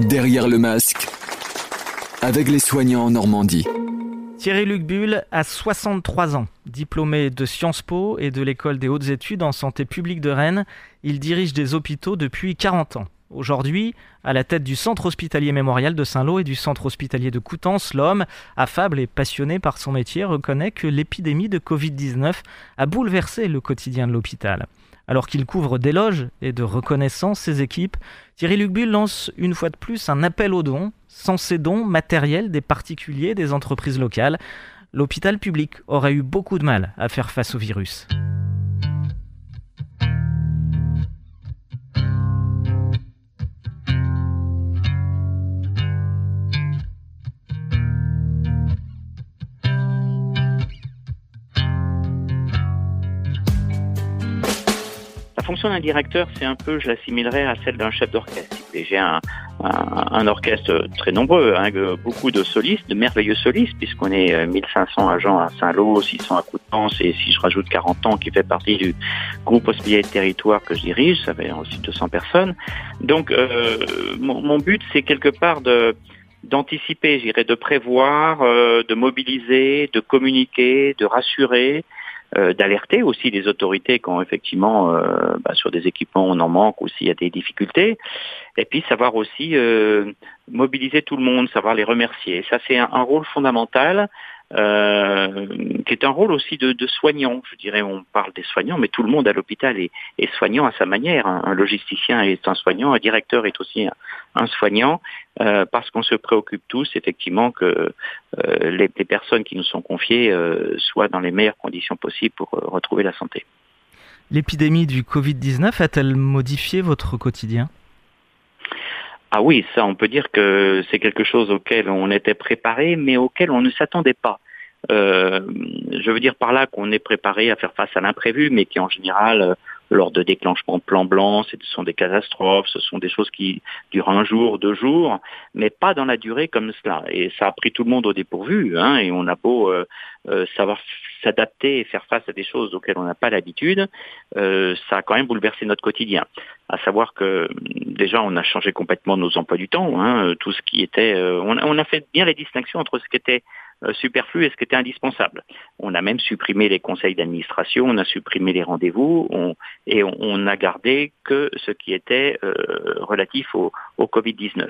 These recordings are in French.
Derrière le masque, avec les soignants en Normandie. Thierry-Luc Bull a 63 ans. Diplômé de Sciences Po et de l'École des hautes études en santé publique de Rennes, il dirige des hôpitaux depuis 40 ans. Aujourd'hui, à la tête du centre hospitalier mémorial de Saint-Lô et du centre hospitalier de Coutances, l'homme, affable et passionné par son métier, reconnaît que l'épidémie de Covid-19 a bouleversé le quotidien de l'hôpital. Alors qu'il couvre d'éloges et de reconnaissance ses équipes, Thierry Luc Bull lance une fois de plus un appel aux dons, sans ces dons matériels des particuliers, des entreprises locales. L'hôpital public aurait eu beaucoup de mal à faire face au virus. Fonction d'un directeur, c'est un peu, je l'assimilerais à celle d'un chef d'orchestre. J'ai un, orchestre très nombreux, hein, beaucoup de solistes, de merveilleux solistes, puisqu'on est 1500 euh, agents à Saint-Lô, 600 à Coutances, et si je rajoute 40 ans qui fait partie du groupe hospitalier de territoire que je dirige, ça fait aussi 200 personnes. Donc, euh, mon, but, c'est quelque part de d'anticiper, j'irais, de prévoir, euh, de mobiliser, de communiquer, de rassurer, d'alerter aussi les autorités quand effectivement euh, bah, sur des équipements on en manque ou s'il y a des difficultés, et puis savoir aussi euh, mobiliser tout le monde, savoir les remercier. Ça c'est un, rôle fondamental. Euh, qui est un rôle aussi de, soignant. Je dirais, on parle des soignants, mais tout le monde à l'hôpital est, est, soignant à sa manière. Un, logisticien est un soignant, un directeur est aussi un, soignant, euh, parce qu'on se préoccupe tous, effectivement, que euh, les, les, personnes qui nous sont confiées euh, soient dans les meilleures conditions possibles pour retrouver la santé. L'épidémie du Covid-19 a-t-elle modifié votre quotidien? Ah oui, ça, on peut dire que c'est quelque chose auquel on était préparé, mais auquel on ne s'attendait pas. Je veux dire par là qu'on est préparé à faire face à l'imprévu, mais qui en général, lors de déclenchement plan blanc, ce sont des catastrophes, ce sont des choses qui durent un jour, deux jours, mais pas dans la durée comme cela. Et ça a pris tout le monde au dépourvu, hein, et on a beau euh, savoir s'adapter et faire face à des choses auxquelles on n'a pas l'habitude, ça a quand même bouleversé notre quotidien à savoir que déjà on a changé complètement nos emplois du temps, hein, tout ce qui était, euh, on, a fait bien la distinction entre ce qui était euh, superflu et ce qui était indispensable. On a même supprimé les conseils d'administration, on a supprimé les rendez-vous, et on, a gardé que ce qui était euh, relatif au, Covid-19.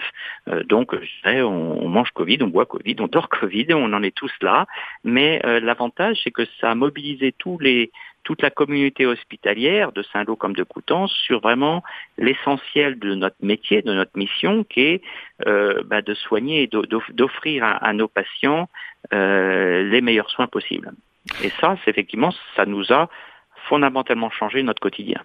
donc, je on, mange Covid, on boit Covid, on dort Covid, on en est tous là, mais l'avantage c'est que ça a mobilisé tous les toute la communauté hospitalière de Saint-Lô comme de Coutances sur vraiment l'essentiel de notre métier, de notre mission, qui est euh, bah, de soigner et d'offrir à, nos patients euh, les meilleurs soins possibles. Et ça, c'est effectivement, ça nous a fondamentalement changé notre quotidien.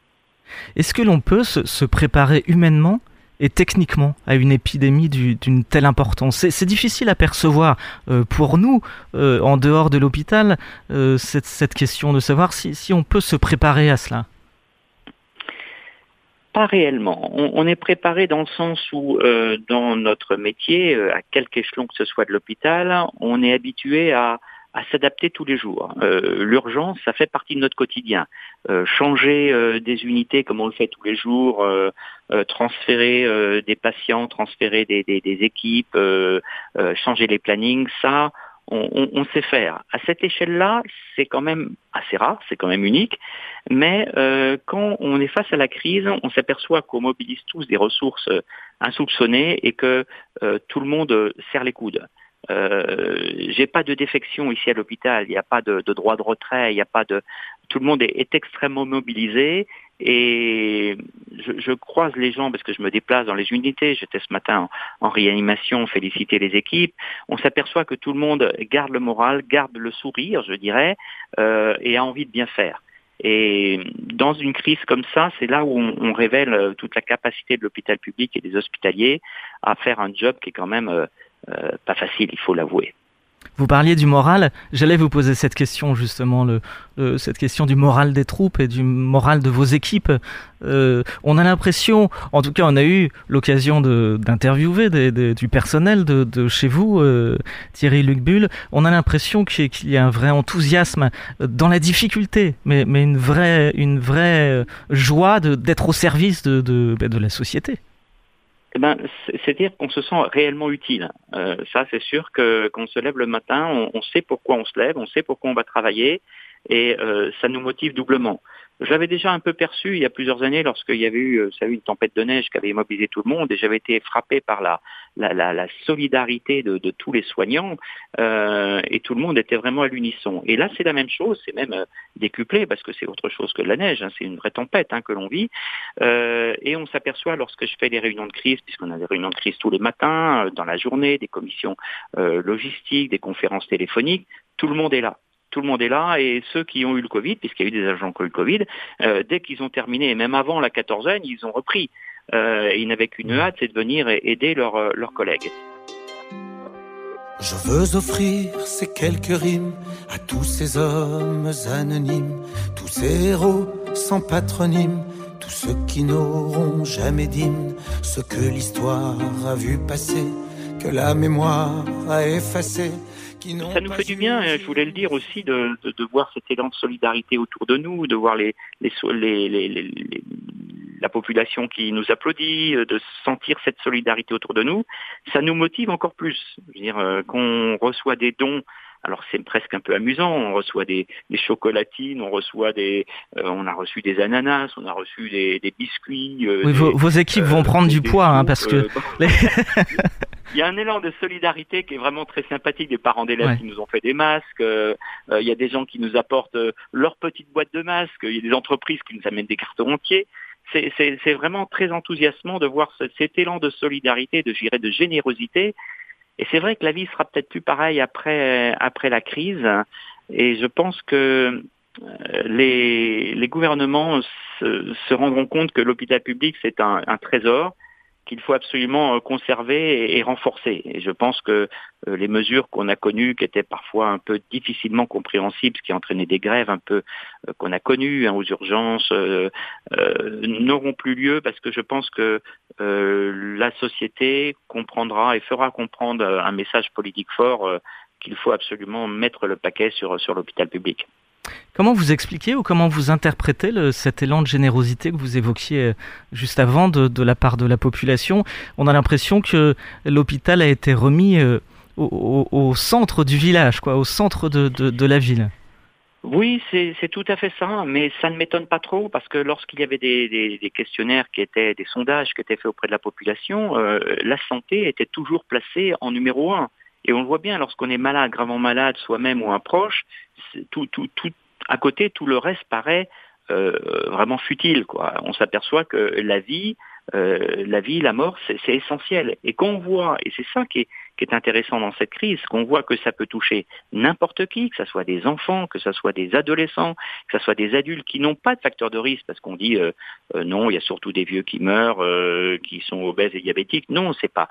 Est-ce que l'on peut se préparer humainement? Et techniquement à une épidémie d'une telle importance. C'est difficile à percevoir euh, pour nous, euh, en dehors de l'hôpital, euh, cette, cette, question de savoir si, si, on peut se préparer à cela. Pas réellement. On, on est préparé dans le sens où, dans notre métier, à quelque échelon que ce soit de l'hôpital, on est habitué à, à s'adapter tous les jours. Euh, L'urgence, ça fait partie de notre quotidien. Euh, changer euh, des unités comme on le fait tous les jours, euh, euh, transférer des patients, transférer des, des, des équipes, changer les plannings, ça, on, on, on, sait faire. À cette échelle-là, c'est quand même assez rare, c'est quand même unique, mais quand on est face à la crise, on s'aperçoit qu'on mobilise tous des ressources insoupçonnées et que tout le monde serre les coudes. Euh, j'ai pas de défection ici à l'hôpital, il n'y a pas de, de, droit de retrait, il a pas de. Tout le monde est, extrêmement mobilisé et je, je, croise les gens parce que je me déplace dans les unités. J'étais ce matin en, en, réanimation, féliciter les équipes. On s'aperçoit que tout le monde garde le moral, garde le sourire, je dirais, euh, et a envie de bien faire. Et dans une crise comme ça, c'est là où on, on, révèle euh, toute la capacité de l'hôpital public et des hospitaliers à faire un job qui est quand même euh, euh, pas facile, il faut l'avouer. Vous parliez du moral, j'allais vous poser cette question justement, cette question du moral des troupes et du moral de vos équipes. Euh, on a l'impression, en tout cas on a eu l'occasion d'interviewer du personnel de, chez vous, euh, Thierry Luc Bull, on a l'impression qu'il y a un vrai enthousiasme dans la difficulté, mais, une, vraie, vraie joie d'être au service de, de la société. Eh ben, c'est-à-dire qu'on se sent réellement utile. Euh, ça, c'est sûr que quand on se lève le matin, on, sait pourquoi on se lève, on sait pourquoi on va travailler, et euh, ça nous motive doublement. Je l'avais déjà un peu perçu il y a plusieurs années lorsqu'il y avait eu, euh, a eu une tempête de neige qui avait immobilisé tout le monde et j'avais été frappé par la, solidarité de, tous les soignants euh, et tout le monde était vraiment à l'unisson. Et là, c'est la même chose, c'est même décuplé parce que c'est autre chose que de la neige, hein, c'est une vraie tempête hein, que l'on vit. Et on s'aperçoit lorsque je fais des réunions de crise, puisqu'on a des réunions de crise tous les matins, dans la journée, des commissions logistiques, des conférences téléphoniques, tout le monde est là tout le monde est là et ceux qui ont eu le Covid, puisqu'il y a eu des agents qui ont eu le Covid, euh, dès qu'ils ont terminé, et même avant la quatorzaine, ils ont repris. Euh, ils n'avaient qu'une hâte, c'est de venir aider leurs euh, leurs collègues. Je veux offrir ces quelques rimes à tous ces hommes anonymes, tous ces héros sans patronyme, tous ceux qui n'auront jamais d'hymne, ce que l'histoire a vu passer, que la mémoire a effacé. Ça nous fait du bien, je voulais le dire aussi, de, de, de, voir cet élan de solidarité autour de nous, de voir les, les, les, les, la population qui nous applaudit, de sentir cette solidarité autour de nous. Ça nous motive encore plus. Je veux dire, euh, qu'on reçoit des dons alors c'est presque un peu amusant. On reçoit des, des chocolatines, on reçoit des, euh, on a reçu des ananas, on a reçu des, des biscuits. Euh, oui, des, vos, vos, équipes vont prendre du poids, hein, parce que. il y a un élan de solidarité qui est vraiment très sympathique des parents d'élèves ouais. qui nous ont fait des masques. Euh, il y a des gens qui nous apportent leur petite boîte de masques. Il y a des entreprises qui nous amènent des cartons entiers. C'est vraiment très enthousiasmant de voir ce, cet élan de solidarité, de, de générosité. Et c'est vrai que la vie sera peut-être plus pareille après, après la crise. Et je pense que les, les gouvernements se, se rendront compte que l'hôpital public, c'est un, un trésor qu'il faut absolument euh, conserver et, renforcer. Et je pense que euh, les mesures qu'on a connues, qui étaient parfois un peu difficilement compréhensibles, ce qui entraînait des grèves un peu euh, qu'on a connues hein, aux urgences, n'auront plus lieu parce que je pense que la société comprendra et fera comprendre un message politique fort qu'il faut absolument mettre le paquet sur l'hôpital public. Comment vous expliquez ou comment vous interprétez cet élan de générosité que vous évoquiez euh, juste avant de, la part de la population? On a l'impression que l'hôpital a été remis euh, au, centre du village, quoi, au centre de, la ville. Oui, c'est tout à fait ça, mais ça ne m'étonne pas trop parce que lorsqu'il y avait des, questionnaires des sondages qui étaient faits auprès de la population, euh, la santé était toujours placée en numéro un. Et on le voit bien lorsqu'on est malade, gravement malade, soi-même ou un proche, tout, tout, tout, à côté, tout le reste paraît euh, vraiment futile. On s'aperçoit que la vie, euh, la vie, la mort, c'est essentiel. Et qu'on voit, et c'est ça qui est, qui est intéressant dans cette crise, qu'on voit que ça peut toucher n'importe qui, que ce soit des enfants, que ce soit des adolescents, que ce soit des adultes qui n'ont pas de facteur de risque, parce qu'on dit euh, euh, non, il y a surtout des vieux qui meurent, euh, qui sont obèses et diabétiques. Non, c'est pas.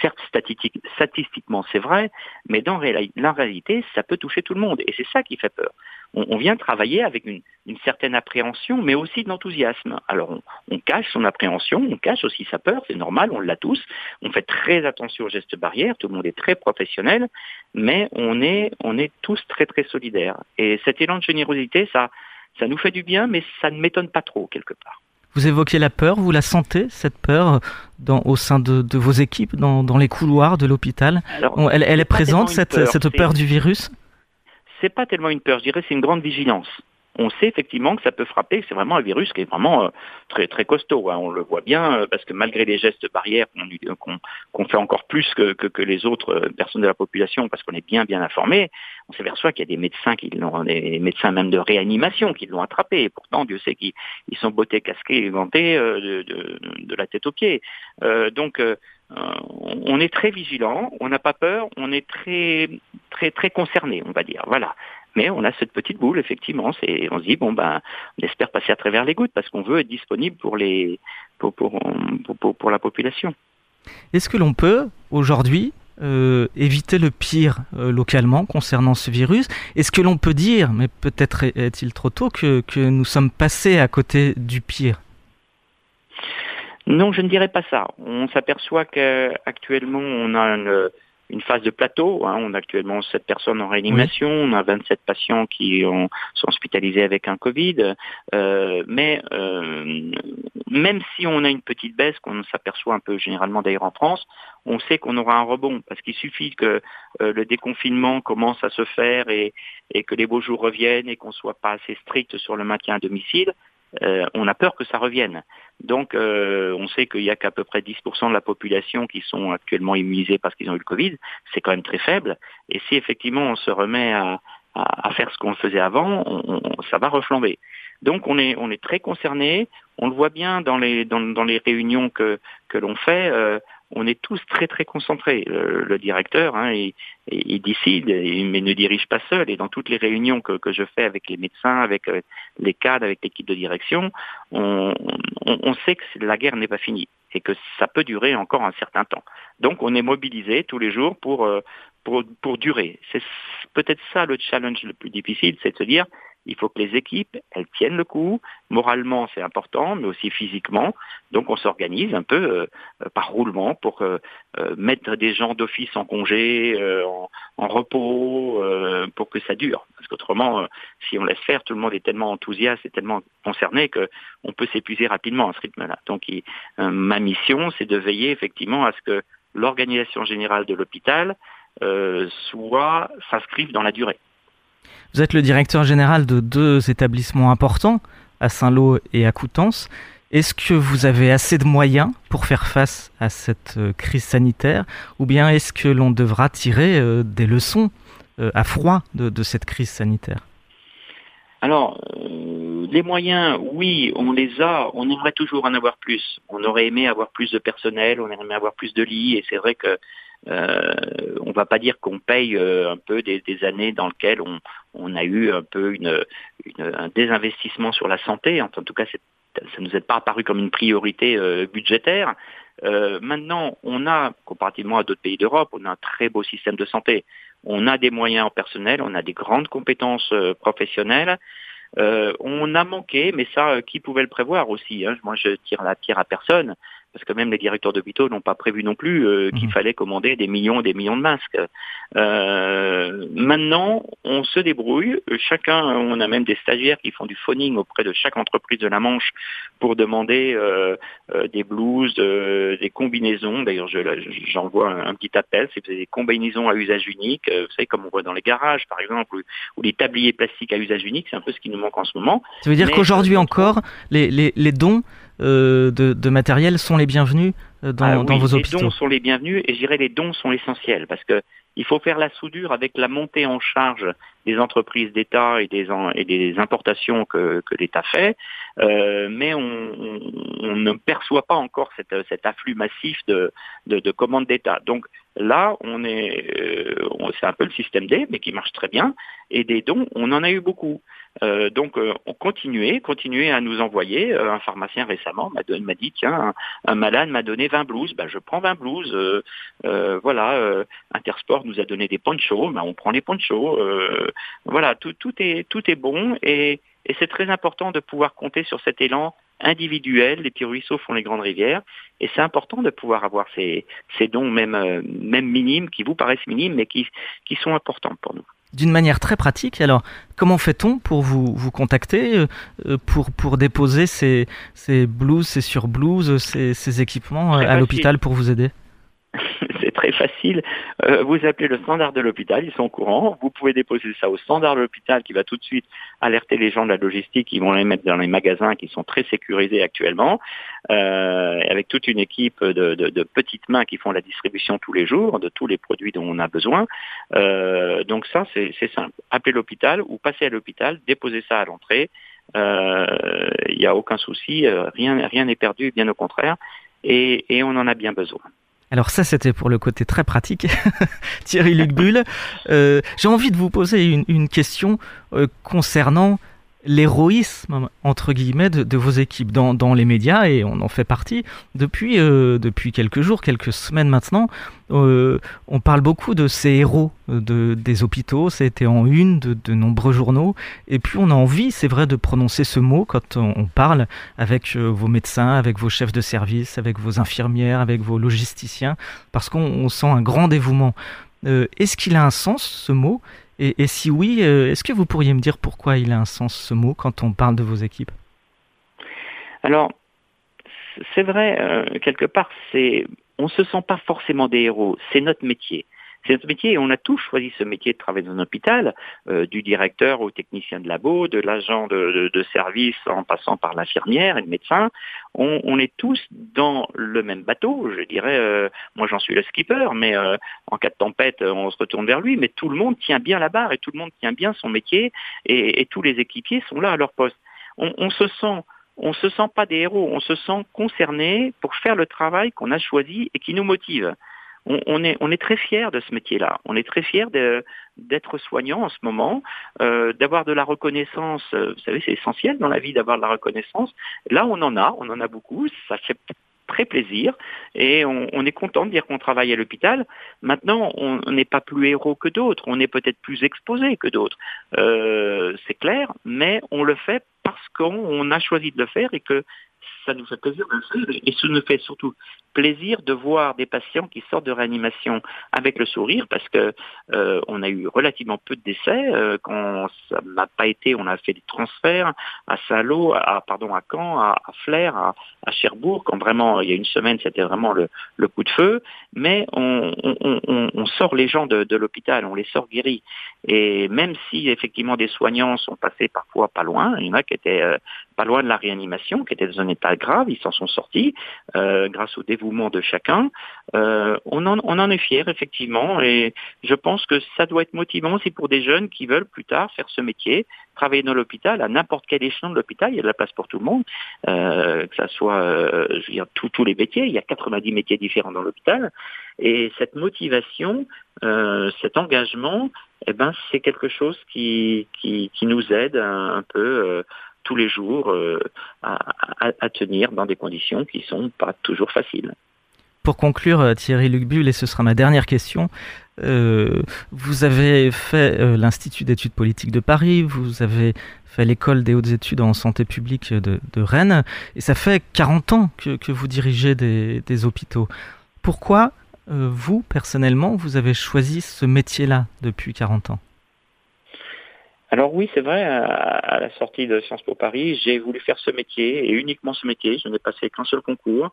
Certes, statistique, statistiquement, c'est vrai, mais dans la réalité, ça peut toucher tout le monde, et c'est ça qui fait peur. On, vient travailler avec une, certaine appréhension, mais aussi de l'enthousiasme. Alors, on cache son appréhension, on cache aussi sa peur, c'est normal, on l'a tous. On fait très attention aux gestes barrières tout le monde est très professionnel, mais on est, on est tous très très solidaires. Et cet élan de générosité, ça, ça nous fait du bien, mais ça ne m'étonne pas trop quelque part. Vous évoquez la peur, vous la sentez, cette peur, dans, au sein de, de vos équipes, dans, dans, les couloirs de l'hôpital? Elle, elle est, présente, cette, peur, cette peur du virus? C'est pas tellement une peur, je dirais c'est une grande vigilance on sait effectivement que ça peut frapper, c'est vraiment un virus qui est vraiment euh, très très costaud. Hein. On le voit bien euh, parce que malgré les gestes barrières qu'on qu fait encore plus que, que, les autres euh, personnes de la population, parce qu'on est bien bien informé, on s'aperçoit qu'il y a des médecins qui l'ont, des médecins même de réanimation qui l'ont attrapé. Et pourtant, Dieu sait qu'ils sont bottés, casqués gantés de, de, la tête aux pieds. Euh, donc on est très vigilant, on n'a pas peur, on est très très très concerné, on va dire. Voilà. Mais on a cette petite boule, effectivement. C'est, on se dit bon ben, on espère passer à travers les gouttes parce qu'on veut être disponible pour les pour pour, pour, pour la population. Est-ce que l'on peut aujourd'hui euh, éviter le pire euh, localement concernant ce virus? Est-ce que l'on peut dire, mais peut-être est-il trop tôt, que, que nous sommes passés à côté du pire? Non, je ne dirais pas ça. On s'aperçoit qu'actuellement, on a une, une phase de plateau. Hein. On a actuellement 7 personnes en réanimation, on a 27 patients qui ont, sont hospitalisés avec un Covid. Euh, mais euh, même si on a une petite baisse, qu'on s'aperçoit un peu généralement d'ailleurs en France, on sait qu'on aura un rebond parce qu'il suffit que euh, le déconfinement commence à se faire et, et que les beaux jours reviennent et qu'on soit pas assez strict sur le maintien à domicile. Euh, on a peur que ça revienne. Donc, euh, on sait qu'il y a qu'à peu près 10% de la population qui sont actuellement immunisés parce qu'ils ont eu le Covid. C'est quand même très faible. Et si effectivement on se remet à, faire ce qu'on faisait avant, ça va reflamber. Donc, on est, très concerné. On le voit bien dans les, réunions que, que l'on fait. Euh, on est tous très très concentrés. Le, directeur, hein, il, décide, mais ne dirige pas seul. Et dans toutes les réunions que, je fais avec les médecins, avec euh, les cadres, avec l'équipe de direction, on, sait que la guerre n'est pas finie et que ça peut durer encore un certain temps. Donc on est mobilisé tous les jours pour, euh, pour, pour durer. C'est peut-être ça le challenge le plus difficile, c'est de se dire il faut que les équipes, elles tiennent le coup. Moralement, c'est important, mais aussi physiquement. Donc, on s'organise un peu euh, euh, par roulement pour euh, mettre des gens d'office en congé, en, repos, pour que ça dure. Parce qu'autrement, si on laisse faire, tout le monde est tellement enthousiaste et tellement concerné qu'on peut s'épuiser rapidement à ce rythme-là. Donc, ma mission, c'est de veiller effectivement à ce que l'organisation générale de l'hôpital soit s'inscrive dans la durée. Vous êtes le directeur général de deux établissements importants, à Saint-Lô et à Coutances. Est-ce que vous avez assez de moyens pour faire face à cette euh, crise sanitaire? Ou bien est-ce que l'on devra tirer euh, des leçons euh, à froid de, cette crise sanitaire? Alors, les moyens, oui, on les a. On aimerait toujours en avoir plus. On aurait aimé avoir plus de personnel, on aurait aimé avoir plus de lits et c'est vrai que euh, on va pas dire qu'on paye euh, un peu des, années dans lesquelles on, on, a eu un peu une, un désinvestissement sur la santé. en tout cas, ça ne nous est pas apparu comme une priorité euh, budgétaire. Euh, maintenant, on a, comparativement à d'autres pays d'Europe, on a un très beau système de santé. On a des moyens en personnel, on a des grandes compétences professionnelles. on a manqué, mais ça, qui pouvait le prévoir aussi hein Moi, je tire la tire à personne parce que même les directeurs d'hôpitaux n'ont pas prévu non plus euh, qu'il mhm. fallait commander des millions et des millions de masques. Euh, maintenant, on se débrouille. Chacun, on a même des stagiaires qui font du phoning auprès de chaque entreprise de la Manche pour demander euh, des blouses, des combinaisons. D'ailleurs, j'envoie un, petit appel. C'est des combinaisons à usage unique. vous savez, comme on voit dans les garages, par exemple, ou, les tabliers plastiques à usage unique. C'est un peu ce qui nous manque en ce moment. Ça veut dire qu'aujourd'hui encore, les, les, les dons euh, de, matériel sont les bienvenus euh, dans, ah vos hôpitaux Les dons sont les bienvenus et je dirais les dons sont essentiels parce que il faut faire la soudure avec la montée en charge des entreprises d'État et des, et des importations que, l'État fait, euh, mais on, ne perçoit pas encore cet afflux massif de, de, commandes d'État. Donc là, on est, c'est un peu le système D, mais qui marche très bien, et des dons, on en a eu beaucoup. Euh, donc euh, on continuait, continuait à nous envoyer. Euh, un pharmacien récemment m'a dit tiens, un, malade m'a donné 20 blouses, ben, je prends 20 blouses. voilà, Intersport nous a donné des ponchos, ben, on prend les ponchos. voilà, tout, tout, est, tout est bon et, et c'est très important de pouvoir compter sur cet élan individuel. Les petits ruisseaux font les grandes rivières. Et c'est important de pouvoir avoir ces, ces dons, même, même minimes, qui vous paraissent minimes, mais qui, qui sont importants pour nous d'une manière très pratique. Alors, comment fait-on pour vous, vous contacter, euh, euh, pour, pour déposer ces, ces blouses, ces surblouses, ces, ces équipements euh, à l'hôpital pour vous aider? Très facile. Euh, vous appelez le standard de l'hôpital, ils sont au courant. Vous pouvez déposer ça au standard de l'hôpital qui va tout de suite alerter les gens de la logistique, qui vont les mettre dans les magasins qui sont très sécurisés actuellement, euh, avec toute une équipe de, petites mains qui font la distribution tous les jours de tous les produits dont on a besoin. Euh, donc ça, c'est simple. Appelez l'hôpital ou passez à l'hôpital, déposez ça à l'entrée. Il n'y a aucun souci, rien rien n'est perdu, bien au contraire, et on en a bien besoin. Alors ça, c'était pour le côté très pratique. Thierry Luc Bull, euh, j'ai envie de vous poser une, question euh, concernant l'héroïsme entre guillemets de, vos équipes dans, dans, les médias et on en fait partie depuis euh, depuis quelques jours, quelques semaines maintenant. Euh, on parle beaucoup de ces héros de, des hôpitaux, ça a été en une de, de nombreux journaux et puis on a envie, c'est vrai, de prononcer ce mot quand on, parle avec euh, vos médecins, avec vos chefs de service, avec vos infirmières, avec vos logisticiens, parce qu'on sent un grand dévouement. Est-ce qu'il a un sens ce mot? Et, si oui, euh, est-ce que vous pourriez me dire pourquoi il a un sens ce mot quand on parle de vos équipes? Alors, c'est vrai, euh, quelque part, c'est, on ne se sent pas forcément des héros, c'est notre métier. C'est notre métier et on a tous choisi ce métier de travailler dans un hôpital, euh, du directeur au technicien de labo, de l'agent de, service en passant par l'infirmière et le médecin. On, est tous dans le même bateau, je dirais, euh, moi j'en suis le skipper, mais euh, en cas de tempête, on se retourne vers lui, mais tout le monde tient bien la barre et tout le monde tient bien son métier et, tous les équipiers sont là à leur poste. On, on se sent on se sent pas des héros, on se sent concerné pour faire le travail qu'on a choisi et qui nous motive on, est, très fiers de ce métier-là. On est très fiers d'être soignant en ce moment, euh, d'avoir de la reconnaissance. Euh, vous savez, c'est essentiel dans la vie d'avoir de la reconnaissance. Là, on en a, on en a beaucoup. Ça fait très plaisir et on, est content de dire qu'on travaille à l'hôpital. Maintenant, on n'est pas plus héros que d'autres, on est peut-être plus exposé que d'autres, euh, c'est clair, mais on le fait parce qu'on a choisi de le faire et que ça nous fait plaisir et ça nous fait surtout plaisir de voir des patients qui sortent de réanimation avec le sourire parce que euh, on a eu relativement peu de décès euh, quand ça n'a pas été on a fait des transferts à Saint-Lô à pardon à Caen à, Flers à, Cherbourg quand vraiment il y a une semaine c'était vraiment le, coup de feu. Mais on, sort les gens de, de l'hôpital on les sort guéris. Et même si effectivement des soignants sont passés parfois pas loin il y en a qui étaient euh, pas loin de la réanimation qui étaient dans un état grave ils s'en sont sortis grâce au développement de chacun. Euh, on, en, on en est fier effectivement et je pense que ça doit être motivant aussi pour des jeunes qui veulent plus tard faire ce métier, travailler dans l'hôpital, à n'importe quel échelon de l'hôpital, il y a de la place pour tout le monde, euh, que ça soit euh, je veux dire, tous les métiers, il y a 90 métiers différents dans l'hôpital et cette motivation, cet engagement, eh ben, c'est quelque chose qui, qui, nous aide un peu tous les jours euh, à, tenir dans des conditions qui sont pas toujours faciles. Pour conclure, euh, Thierry Lucbull, et ce sera ma dernière question, euh, vous avez fait l'Institut d'études politiques de Paris, vous avez fait l'école des hautes études en santé publique de, Rennes, et ça fait 40 ans que, vous dirigez des, des hôpitaux. Pourquoi, vous, personnellement, vous avez choisi ce métier-là depuis 40 ans? Alors oui, c'est vrai, à, la sortie de Sciences Po Paris, j'ai voulu faire ce métier et uniquement ce métier. Je n'ai passé qu'un seul concours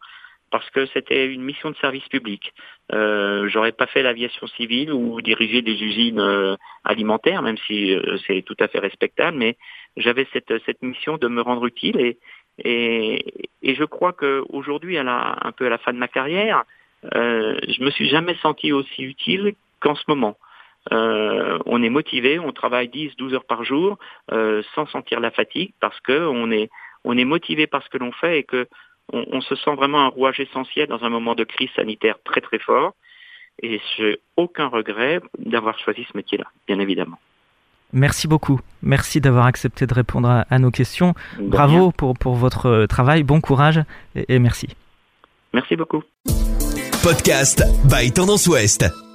parce que c'était une mission de service public. Euh, J'aurais pas fait l'aviation civile ou diriger des usines euh, alimentaires, même si euh, c'est tout à fait respectable, mais j'avais cette, cette mission de me rendre utile et, et, et je crois qu'aujourd'hui, un peu à la fin de ma carrière, euh, je me suis jamais senti aussi utile qu'en ce moment. Euh, on est motivé, on travaille 10, 12 heures par jour euh, sans sentir la fatigue parce que on est, on est motivé par ce que l'on fait et que on, se sent vraiment un rouage essentiel dans un moment de crise sanitaire très très fort. Et j'ai aucun regret d'avoir choisi ce métier-là, bien évidemment. Merci beaucoup. Merci d'avoir accepté de répondre à, nos questions. Bravo pour, pour votre travail. Bon courage et, et merci. Merci beaucoup. Podcast by Tendance Ouest.